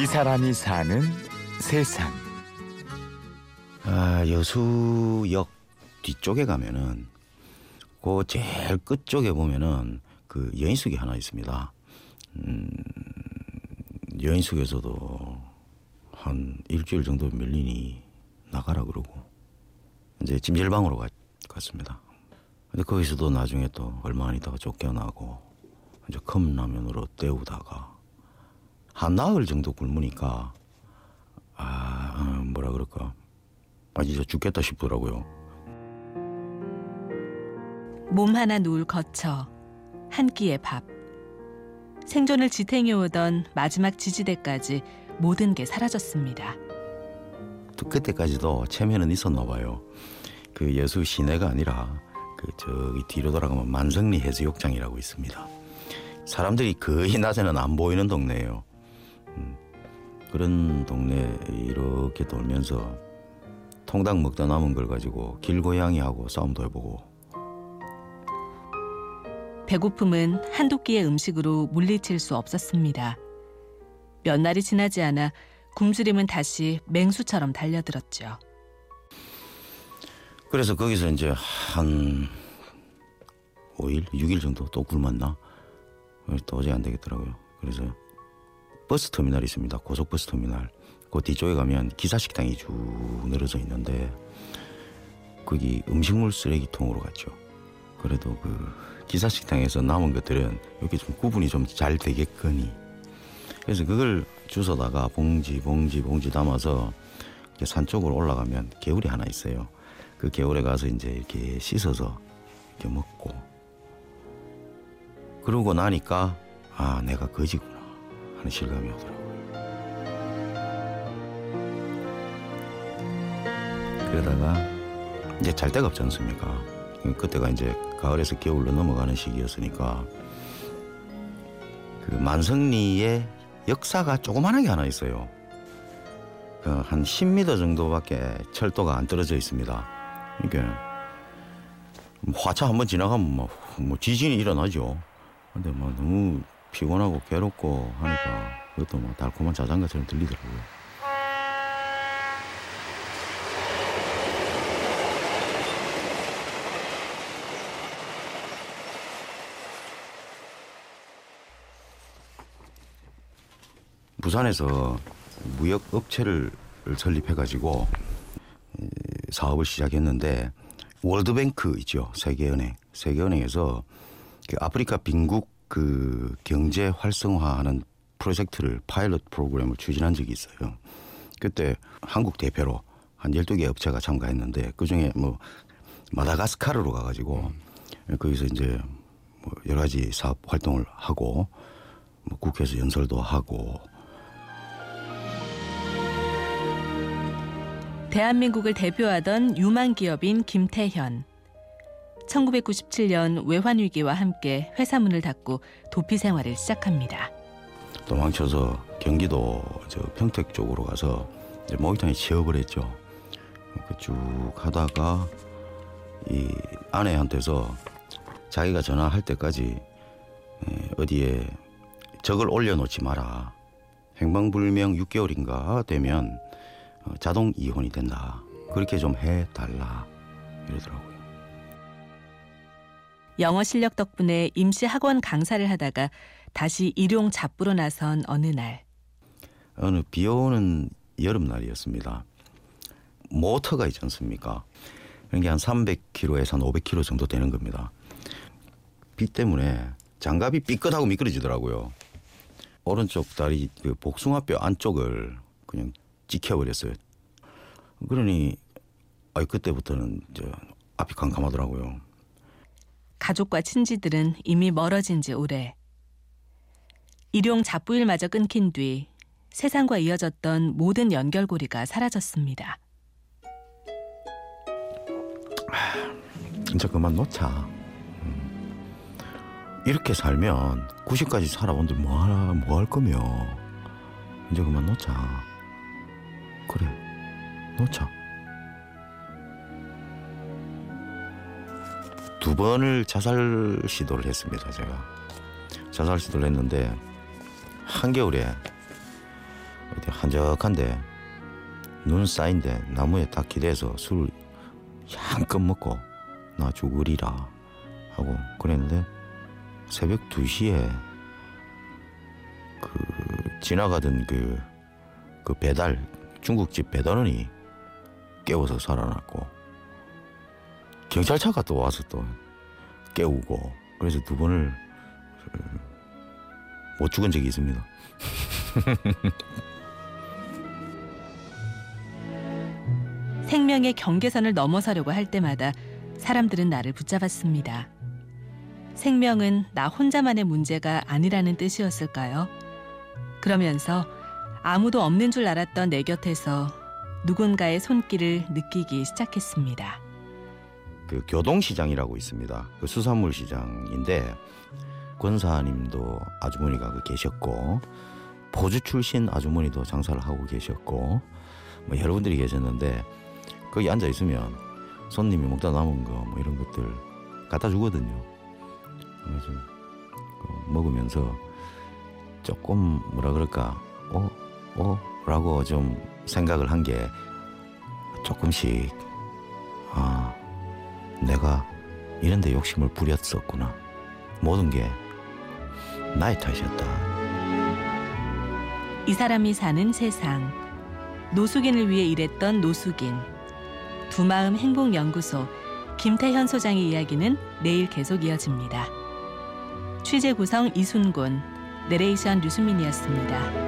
이 사람이 사는 세상. 아, 여수역 뒤쪽에 가면은 그 제일 끝쪽에 보면은 그 여인숙이 하나 있습니다. 음, 여인숙에서도 한 일주일 정도 밀리니 나가라 그러고 이제 찜질방으로 가, 갔습니다. 근데 거기서도 나중에 또 얼마 안 있다가 쫓겨나고 이제 컵라면으로 때우다가 한 나흘 정도 굶으니까 아 어, 뭐라 그럴까 아 진짜 죽겠다 싶더라고요. 몸 하나 누울 거처 한 끼의 밥 생존을 지탱해오던 마지막 지지대까지 모든 게 사라졌습니다. 또 그때까지도 체면은 있었나 봐요. 그 여수 시내가 아니라 그 저기 뒤로 돌아가면 만성리 해수욕장이라고 있습니다. 사람들이 거의 낮에는 안 보이는 동네예요. 음, 그런 동네 이렇게 돌면서 통닭 먹다 남은 걸 가지고 길고양이하고 싸움도 해보고 배고픔은 한두 끼의 음식으로 물리칠 수 없었습니다. 몇 날이 지나지 않아 굶주림은 다시 맹수처럼 달려들었죠. 그래서 거기서 이제 한 5일, 6일 정도 또 굶었나? 도저히 안 되겠더라고요. 그래서 버스 터미널이 있습니다. 고속버스 터미널. 그 뒤쪽에 가면 기사식당이 쭉 늘어져 있는데 거기 음식물 쓰레기통으로 갔죠. 그래도 그 기사식당에서 남은 것들은 이렇게 좀 구분이 좀 잘 되겠거니. 그래서 그걸 주워다가 봉지, 봉지, 봉지 담아서 산 쪽으로 올라가면 개울이 하나 있어요. 그 개울에 가서 이제 이렇게 씻어서 이렇게 먹고 그러고 나니까 아 내가 거지구나 하는 실감이 오더라고요. 그러다가 이제 잘 데가 없지 않습니까? 그때가 이제 가을에서 겨울로 넘어가는 시기였으니까 그 만성리에 역사가 조그만하게 하나 있어요. 그한 10m 정도밖에 철도가 안 떨어져 있습니다. 이게 화차 한번 지나가면 뭐, 뭐 지진이 일어나죠. 근데 뭐 너무 피곤하고 괴롭고 하니까 그것도 뭐 달콤한 자장가처럼 들리더라고요. 부산에서 무역 업체를 설립해 가지고 사업을 시작했는데 월드뱅크 있죠 세계은행 세계은행에서 그 아프리카 빈국 그 경제 활성화하는 프로젝트를 파일럿 프로그램을 추진한 적이 있어요. 그때 한국 대표로 한 12개 업체가 참가했는데 그중에 뭐 마다가스카르로 가 가지고 거기서 이제 뭐 여러 가지 사업 활동을 하고 뭐 국회에서 연설도 하고 대한민국을 대표하던 유망 기업인 김태현. 1997년 외환 위기와 함께 회사 문을 닫고 도피 생활을 시작합니다. 도망쳐서 경기도 저 평택 쪽으로 가서 이제 모기탕에 취업을 했죠. 쭉 하다가 이 아내한테서 자기가 전화할 때까지 어디에 적을 올려놓지 마라. 행방불명 6개월인가 되면 어, 자동 이혼이 된다. 그렇게 좀 해달라. 이러더라고요. 영어 실력 덕분에 임시 학원 강사를 하다가 다시 일용 잡부로 나선 어느 날. 어느 비 오는 여름날이었습니다. 모터가 있지 않습니까? 그런 게 한 300km에서 한 500km 정도 되는 겁니다. 비 때문에 장갑이 삐끗하고 미끄러지더라고요. 오른쪽 다리 그 복숭아뼈 안쪽을 그냥 찍혀버렸어요. 그러니 아 그때부터는 저 앞이 캄캄하더라고요. 가족과 친지들은 이미 멀어진 지 오래. 일용 잡부일마저 끊긴 뒤 세상과 이어졌던 모든 연결고리가 사라졌습니다. 진짜 그만 놓자. 음. 이렇게 살면 90까지 살아온들 뭐하나 뭐할 거며 이제 그만 놓자. 그래 놓자 두 번을 자살 시도를 했습니다 제가. 자살 시도를 했는데 한겨울에 어디 한적한데 눈 쌓인데 나무에 딱 기대서 술을 향껏 먹고 나 죽으리라 하고 그랬는데 새벽 2시에 그 지나가던 그, 그 배달 중국집 배달원이 깨워서 살아났고 경찰차가 또 와서 또 깨우고 그래서 두 번을 그못 죽은 적이 있습니다. 생명의 경계선을 넘어서려고 할 때마다 사람들은 나를 붙잡았습니다. 생명은 나 혼자만의 문제가 아니라는 뜻이었을까요? 그러면서 아무도 없는 줄 알았던 내 곁에서 누군가의 손길을 느끼기 시작했습니다. 그 교동시장이라고 있습니다. 그 수산물 시장인데 권사님도 아주머니가 그 계셨고 포주 출신 아주머니도 장사를 하고 계셨고 뭐 여러분들이 계셨는데 거기 앉아 있으면 손님이 먹다 남은 거 뭐 이런 것들 갖다 주거든요. 그래서 그 먹으면서 조금 뭐라 그럴까 어 어 라고 좀 생각을 한 게 조금씩 아 내가 이런 데 욕심을 부렸었구나 모든 게 나의 탓이었다. 이 사람이 사는 세상. 노숙인을 위해 일했던 노숙인. 두마음 행복연구소 김태현 소장의 이야기는 내일 계속 이어집니다. 취재 구성 이순곤, 내레이션 류수민이었습니다.